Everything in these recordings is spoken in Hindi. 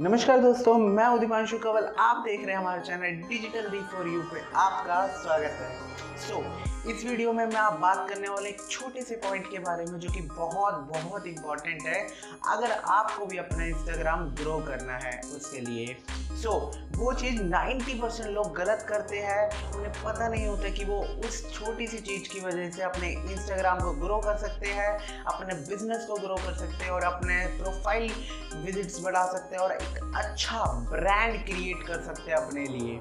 नमस्कार दोस्तों मैं उदिपांशु कंवल। आप देख रहे हैं हमारे channel digital D for you पे। आपका स्वागत है। सो so, इस वीडियो में मैं आप बात करने वाले एक छोटे से पॉइंट के बारे में जो कि बहुत बहुत इंपॉर्टेंट है। अगर आपको भी अपना इंस्टाग्राम ग्रो करना है उसके लिए। सो so, वो चीज़ 90 परसेंट लोग गलत करते हैं। उन्हें पता नहीं होता कि वो उस छोटी सी चीज़ की वजह से अपने इंस्टाग्राम को ग्रो कर सकते हैं, अपने बिज़नेस को ग्रो कर सकते हैं और अपने प्रोफ़ाइल विजिट्स बढ़ा सकते हैं और एक अच्छा ब्रांड क्रिएट कर सकते हैं अपने लिए।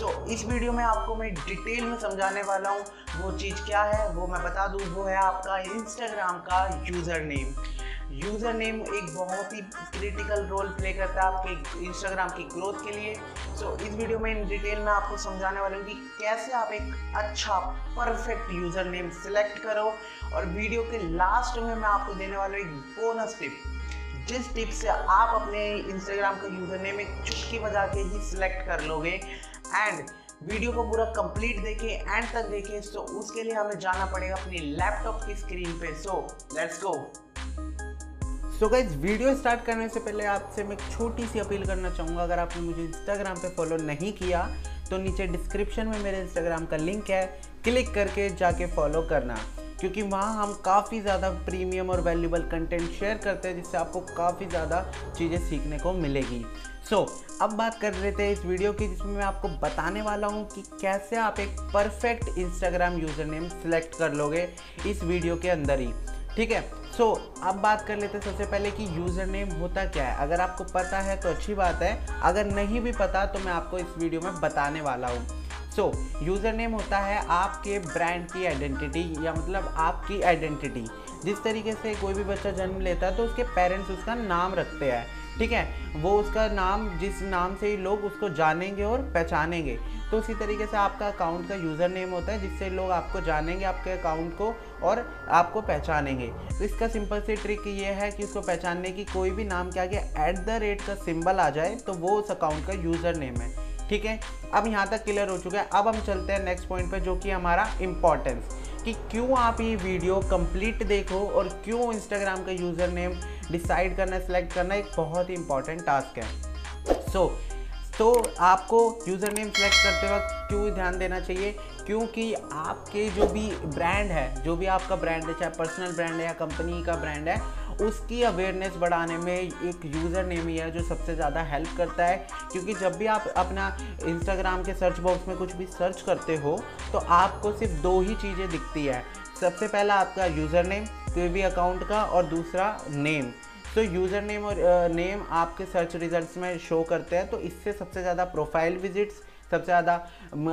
तो इस वीडियो में आपको मैं डिटेल में समझाने वाला हूँ, वो चीज़ क्या है, वो मैं बता दूँ, वो है आपका इंस्टाग्राम का यूज़र नेम यूज़र नेम एक बहुत ही क्रिटिकल रोल प्ले करता है आपके इंस्टाग्राम की ग्रोथ के लिए। सो so, इस वीडियो में इन डिटेल में आपको समझाने वाला हूँ कि कैसे आप एक अच्छा परफेक्ट यूज़र नेम सिलेक्ट करो। और वीडियो के लास्ट में मैं आपको देने वाला एक बोनस टिप जिस टिप से आप अपने इंस्टाग्राम का यूज़र नेम एक चुटकी बजा के ही सिलेक्ट कर लोगे। एंड वीडियो को पूरा कंप्लीट देखें एंड तक देखें। सो तो उसके लिए हमें जाना पड़ेगा अपनी लैपटॉप की स्क्रीन पे। So let's go so so guys video start करने से पहले आपसे मैं एक छोटी सी अपील करना चाहूँगा। अगर आपने मुझे इंस्टाग्राम पे फॉलो नहीं किया तो नीचे डिस्क्रिप्शन में मेरे इंस्टाग्राम का लिंक है। क्लिक करके जाके फॉलो करना क्योंकि वहाँ हम काफ़ी ज़्यादा प्रीमियम और वैल्यूबल कंटेंट शेयर करते हैं जिससे आपको काफ़ी ज़्यादा चीज़ें सीखने को मिलेगी। सो so, अब बात कर रहे थे इस वीडियो की जिसमें मैं आपको बताने वाला हूँ कि कैसे आप एक perfect Instagram user name select कर लोगे इस वीडियो के अंदर ही। ठीक है? सो so, अब बात कर लेते हैं सबसे पहले कि यूज़र नेम होता क्या है। अगर आपको पता है तो अच्छी बात है अगर नहीं भी पता तो मैं आपको इस वीडियो में बताने वाला हूँ। सो यूज़र नेम होता है आपके ब्रांड की आइडेंटिटी या मतलब आपकी आइडेंटिटी जिस तरीके से कोई भी बच्चा जन्म लेता है तो उसके पेरेंट्स उसका नाम रखते हैं। ठीक है? वो उसका नाम, जिस नाम से ही लोग उसको जानेंगे और पहचानेंगे। तो उसी तरीके से आपका अकाउंट का यूज़र नेम होता है, जिससे लोग आपको जानेंगे, आपके अकाउंट को और आपको पहचानेंगे। तो इसका सिंपल सी ट्रिक ये है कि उसको पहचानने की कोई भी नाम के आगे ऐट द रेट का सिंबल आ जाए तो वो उस अकाउंट का यूज़र नेम है। ठीक है? अब यहाँ तक क्लियर हो चुका है। अब हम चलते हैं नेक्स्ट पॉइंट पर जो कि हमारा इंपॉर्टेंस कि क्यों आप ये वीडियो कंप्लीट देखो और क्यों इंस्टाग्राम का यूज़र नेम डिसाइड करना सेलेक्ट करना एक बहुत ही इंपॉर्टेंट टास्क है। सो so, तो आपको यूज़र नेम सेलेक्ट करते वक्त क्यों ध्यान देना चाहिए? क्योंकि आपके जो भी ब्रांड है जो भी आपका ब्रांड है चाहे पर्सनल ब्रांड है या कंपनी का ब्रांड है उसकी अवेयरनेस बढ़ाने में एक यूज़र नेम ही है जो सबसे ज़्यादा हेल्प करता है। क्योंकि जब भी आप अपना इंस्टाग्राम के सर्च बॉक्स में कुछ भी सर्च करते हो तो आपको सिर्फ़ दो ही चीज़ें दिखती है। सबसे पहला आपका यूज़र नेम कोई भी अकाउंट का और दूसरा नेम तो यूज़र नेम और नेम आपके सर्च रिजल्ट्स में शो करते हैं तो इससे सबसे ज़्यादा प्रोफ़ाइल विजिट्स सबसे ज़्यादा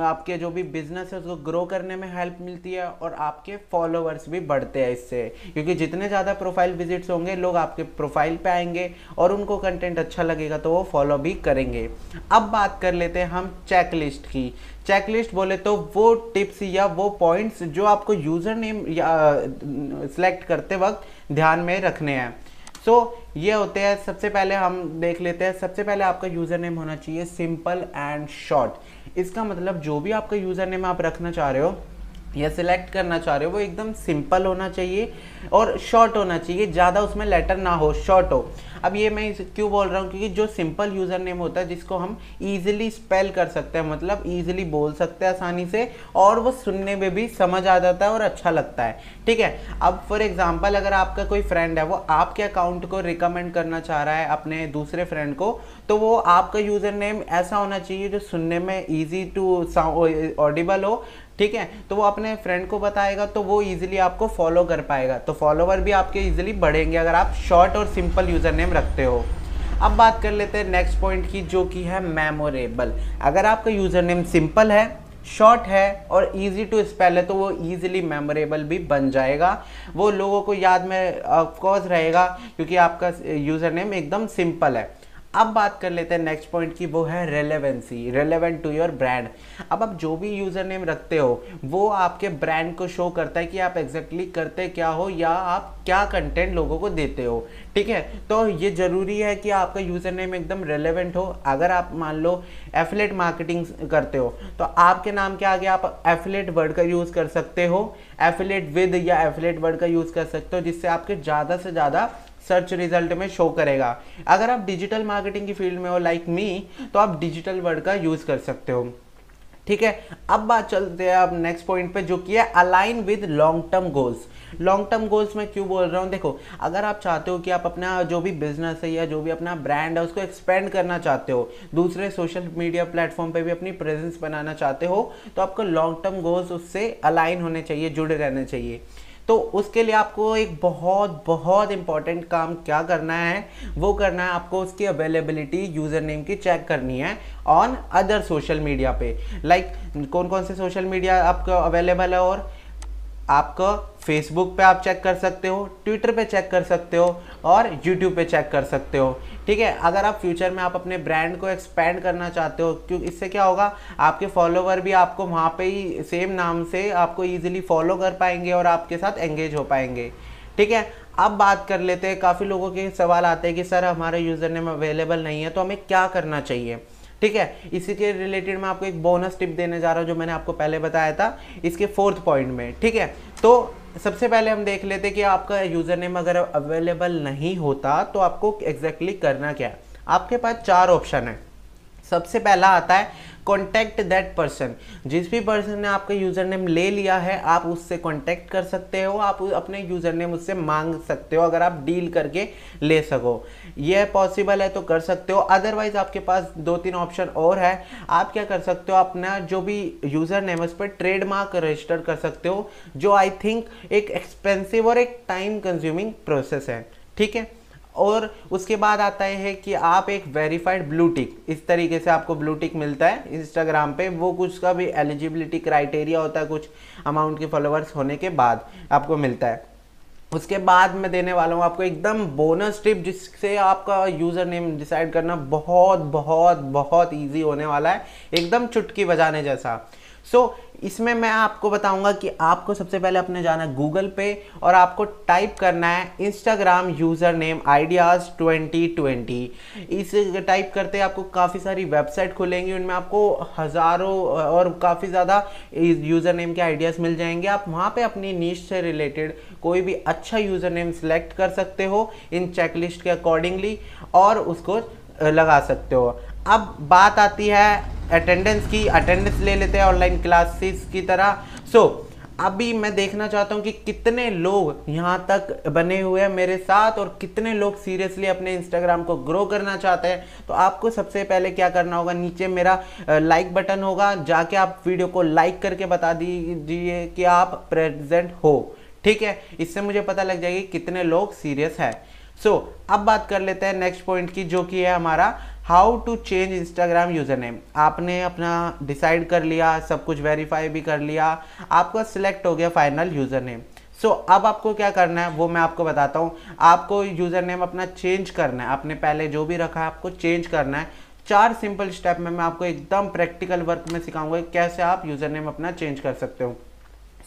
आपके जो भी बिज़नेस है, उसको ग्रो करने में हेल्प मिलती है और आपके फॉलोअर्स भी बढ़ते हैं इससे। क्योंकि जितने ज़्यादा प्रोफ़ाइल विजिट्स होंगे, लोग आपके प्रोफ़ाइल पे आएँगे और उनको कंटेंट अच्छा लगेगा तो वो फॉलो भी करेंगे। अब बात कर लेते हैं हम चेकलिस्ट की। चेकलिस्ट बोले तो वो टिप्स या वो पॉइंट्स जो आपको यूज़र नेम या सिलेक्ट करते वक्त ध्यान में रखने हैं। सो so, ये होते हैं सबसे पहले हम देख लेते हैं सबसे पहले आपका यूज़र नेम होना चाहिए सिंपल एंड शॉर्ट इसका मतलब जो भी आपका यूज़र नेम आप रखना चाह रहे हो या सिलेक्ट करना चाह रहे हो, वो एकदम सिंपल होना चाहिए और शॉर्ट होना चाहिए। ज़्यादा उसमें लेटर ना हो शॉर्ट हो। अब ये मैं क्यों बोल रहा हूँ? क्योंकि जो सिंपल यूज़र नेम होता है, जिसको हम ईजिली स्पेल कर सकते हैं मतलब ईजिली बोल सकते हैं आसानी से, और वो सुनने में भी समझ आ जाता है और अच्छा लगता है। ठीक है? अब फॉर एग्ज़ाम्पल अगर आपका कोई फ्रेंड है, वो आपके अकाउंट को रिकमेंड करना चाह रहा है अपने दूसरे फ्रेंड को तो वो आपका यूज़र नेम ऐसा होना चाहिए जो सुनने में ईजी टू ऑडिबल हो ठीक है? तो वो अपने फ्रेंड को बताएगा तो वो इजीली आपको फॉलो कर पाएगा। तो फॉलोवर भी आपके इजीली बढ़ेंगे अगर आप शॉर्ट और सिंपल यूज़र नेम रखते हो। अब बात कर लेते हैं नेक्स्ट पॉइंट की, जो कि है मेमोरेबल अगर आपका यूज़र नेम सिंपल है शॉर्ट है और इजी टू स्पेल है तो वो इजीली मेमोरेबल भी बन जाएगा। वो लोगों को याद में ऑफकोर्स रहेगा, क्योंकि आपका यूज़र नेम एकदम सिंपल है। अब बात कर लेते हैं नेक्स्ट पॉइंट की, वो है relevancy relevant to your brand अब आप जो भी यूज़र नेम रखते हो, वो आपके ब्रांड को शो करता है कि आप एग्जैक्टली exactly करते क्या हो या आप क्या कंटेंट लोगों को देते हो। ठीक है? तो ये ज़रूरी है कि आपका यूज़र नेम एकदम रेलेवेंट हो। अगर आप मान लो एफिलेट मार्केटिंग करते हो तो आपके नाम के आगे आप एफिलेट वर्ड का यूज़ कर सकते हो। एफिलेट विद या एफिलेट वर्ड का यूज़ कर सकते हो, जिससे आपके ज़्यादा से ज़्यादा सर्च रिज़ल्ट में शो करेगा। अगर आप डिजिटल मार्केटिंग की फ़ील्ड में हो लाइक मी तो आप डिजिटल वर्ड का यूज़ कर सकते हो। ठीक है? अब बात चलते हैं अब नेक्स्ट पॉइंट पे, जो कि है align with long term goals long term goals में क्यों बोल रहा हूँ? देखो, अगर आप चाहते हो कि आप अपना जो भी बिज़नेस है या जो भी अपना ब्रांड है, उसको एक्सपेंड करना चाहते हो, दूसरे सोशल मीडिया प्लेटफॉर्म पे भी अपनी प्रेजेंस बनाना चाहते हो तो आपको लॉन्ग टर्म गोल्स उससे अलाइन होने चाहिए, जुड़े रहने चाहिए। तो उसके लिए आपको एक बहुत बहुत इंपॉर्टेंट काम क्या करना है? वो करना है आपको उसकी अवेलेबिलिटी यूज़र नेम की चेक करनी है ऑन अदर सोशल मीडिया पे। लाइक like, कौन कौन से सोशल मीडिया आपको अवेलेबल है और आपका फेसबुक पे आप चेक कर सकते हो ट्विटर पे चेक कर सकते हो और यूट्यूब पे चेक कर सकते हो। ठीक है, अगर आप फ्यूचर में आप अपने ब्रांड को एक्सपेंड करना चाहते हो क्योंकि इससे क्या होगा, आपके फॉलोवर भी आपको वहाँ पे ही सेम नाम से आपको ईजिली फॉलो कर पाएँगे और आपके साथ एंगेज हो पाएँगे। ठीक है, अब बात कर लेते हैं, काफ़ी लोगों के सवाल आते हैं कि, सर, हमारा यूज़र नेम अवेलेबल नहीं है तो हमें क्या करना चाहिए? ठीक है? इसी के रिलेटेड मैं आपको एक बोनस टिप देने जा रहा हूँ जो मैंने आपको पहले बताया था, इसके फोर्थ पॉइंट में, ठीक है? तो सबसे पहले हम देख लेते कि आपका यूज़र नेम अगर अवेलेबल नहीं होता तो आपको एग्जैक्टली exactly करना क्या है? आपके पास चार ऑप्शन है। सबसे पहला आता है कॉन्टैक्ट दैट पर्सन जिस भी पर्सन ने आपका यूज़र नेम ले लिया है, आप उससे कॉन्टैक्ट कर सकते हो, आप अपने यूज़र नेम उससे मांग सकते हो, अगर आप डील करके ले सको। यह पॉसिबल है तो कर सकते हो। अदरवाइज़ आपके पास दो तीन ऑप्शन और है। आप क्या कर सकते हो? अपना जो भी यूज़र नेम उस पर ट्रेडमार्क रजिस्टर कर सकते हो, जो आई थिंक एक एक्सपेंसिव और एक टाइम कंज्यूमिंग प्रोसेस है। ठीक है? और उसके बाद आता है कि आप एक वेरीफाइड ब्लू टिक इस तरीके से आपको ब्लू टिक मिलता है इंस्टाग्राम पे। वो कुछ का भी एलिजिबिलिटी क्राइटेरिया होता है, कुछ अमाउंट के फॉलोअर्स होने के बाद आपको मिलता है। उसके बाद मैं देने वाला हूँ आपको एकदम बोनस टिप जिससे आपका यूज़र नेम डिसाइड करना बहुत बहुत बहुत ईजी होने वाला है। एकदम चुटकी बजाने जैसा। सो so, इसमें मैं आपको बताऊँगा कि आपको सबसे पहले अपने जाना है गूगल पे और आपको टाइप करना है इंस्टाग्राम यूज़र नेम आइडियाज़ 2020 इस टाइप करते आपको काफ़ी सारी वेबसाइट खुलेंगी उनमें आपको हज़ारों और काफ़ी ज़्यादा यूज़र नेम के आइडियाज़ मिल जाएँगे। आप वहाँ पे अपनी नीच से रिलेटेड कोई भी अच्छा यूज़र नेम सेलेक्ट कर सकते हो इन चेकलिस्ट के अकॉर्डिंगली और उसको लगा सकते हो। अब बात आती है अटेंडेंस की अटेंडेंस ले लेते हैं ऑनलाइन क्लासेस की तरह। सो so, अभी मैं देखना चाहता हूँ कि कितने लोग यहाँ तक बने हुए हैं मेरे साथ और कितने लोग सीरियसली अपने इंस्टाग्राम को ग्रो करना चाहते हैं। तो आपको सबसे पहले क्या करना होगा नीचे मेरा लाइक बटन होगा जाके आप वीडियो को लाइक करके बता दीजिए कि आप प्रेजेंट हो। ठीक है? इससे मुझे पता लग जाएगी कितने लोग सीरियस है। सो so, अब बात कर लेते हैं नेक्स्ट पॉइंट की जो कि है हमारा how to change Instagram user name आपने अपना डिसाइड कर लिया सब कुछ वेरीफाई भी कर लिया आपका सिलेक्ट हो गया फाइनल यूज़र नेम सो अब आपको क्या करना है वो मैं आपको बताता हूँ. आपको यूज़र नेम अपना चेंज करना है. आपने पहले जो भी रखा है आपको चेंज करना है. चार सिंपल स्टेप में मैं आपको एकदम प्रैक्टिकल वर्क में सिखाऊँगा कैसे आप यूज़र नेम अपना चेंज कर सकते हो.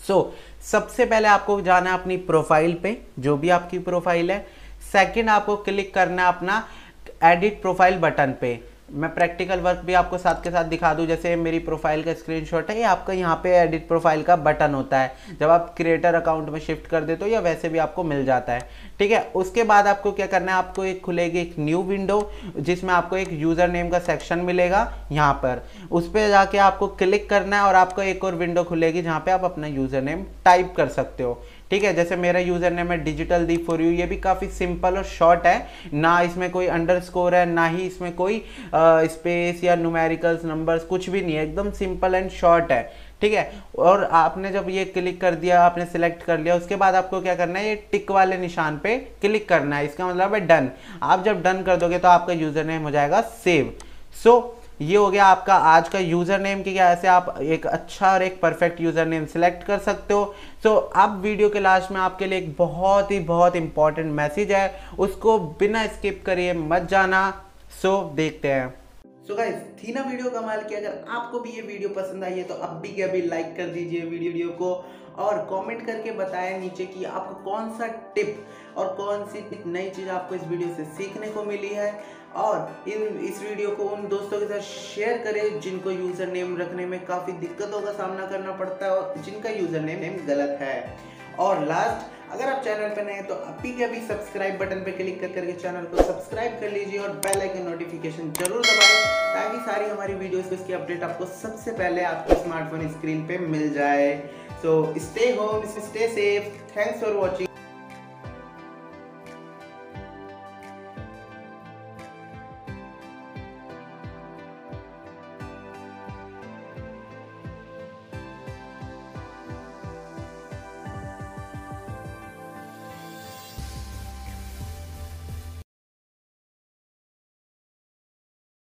सो so, सबसे पहले आपको जाना है अपनी प्रोफ़ाइल पे जो भी आपकी प्रोफ़ाइल है. सेकंड आपको क्लिक करना है अपना एडिट प्रोफ़ाइल बटन पे। मैं प्रैक्टिकल वर्क भी आपको साथ के साथ दिखा दूँ, जैसे मेरी प्रोफ़ाइल का स्क्रीनशॉट है, ये आपका यहाँ पे एडिट प्रोफ़ाइल का बटन होता है। जब आप क्रिएटर अकाउंट में शिफ्ट कर देते हो, या वैसे भी आपको मिल जाता है। ठीक है, उसके बाद आपको क्या करना है, आपको एक खुलेगी एक न्यू विंडो जिसमें आपको एक यूज़र नेम का सेक्शन मिलेगा यहाँ पर। उस पर जाके आपको क्लिक करना है और आपको एक और विंडो खुलेगी जहाँ पे आप अपना यूज़र नेम टाइप कर सकते हो। ठीक है, जैसे मेरा यूज़र नेम है डिजिटल दी फॉर यू ये भी काफ़ी सिंपल और शॉर्ट है। ना इसमें कोई अंडर स्कोर है, ना ही इसमें कोई स्पेस या न्यूमेरिकल्स नंबर्स कुछ भी नहीं है एकदम सिंपल एंड शॉर्ट है ठीक है? और आपने जब ये क्लिक कर दिया आपने सिलेक्ट कर लिया उसके बाद आपको क्या करना है? ये टिक वाले निशान पे क्लिक करना है इसका मतलब है डन आप जब डन कर दोगे तो आपका यूज़र नेम हो जाएगा सेव सो so, ये हो गया आपका आज का यूज़र नेम की क्या ऐसे आप एक अच्छा और एक परफेक्ट यूज़र नेम सेलेक्ट कर सकते हो. सो so, अब वीडियो के लास्ट में आपके लिए एक बहुत ही बहुत इंपॉर्टेंट मैसेज है उसको बिना स्किप करिए मत जाना. सो so, देखते हैं। सो गाइस थी ना वीडियो कमाल की। अगर आपको भी ये वीडियो पसंद आई है तो अब भी क्या भी लाइक कर दीजिए वीडियो को और कमेंट करके बताएँ नीचे कि आपको कौन सा टिप और कौन सी नई चीज़ आपको इस वीडियो से सीखने को मिली है। और इन इस वीडियो को उन दोस्तों के साथ शेयर करें जिनको यूज़र नेम रखने में काफ़ी दिक्कतों का सामना करना पड़ता है और जिनका यूज़र नेम गलत है। और लास्ट अगर आप चैनल पर नए हैं तो अभी के अभी सब्सक्राइब बटन पर क्लिक कर करके चैनल को सब्सक्राइब कर लीजिए और बेल आइकन नोटिफिकेशन ज़रूर दबाएँ, ताकि सारी हमारी वीडियोस इसकी अपडेट आपको सबसे पहले आपके स्मार्टफ़ोन स्क्रीन पे मिल जाए। So stay home stay safe thanks for watching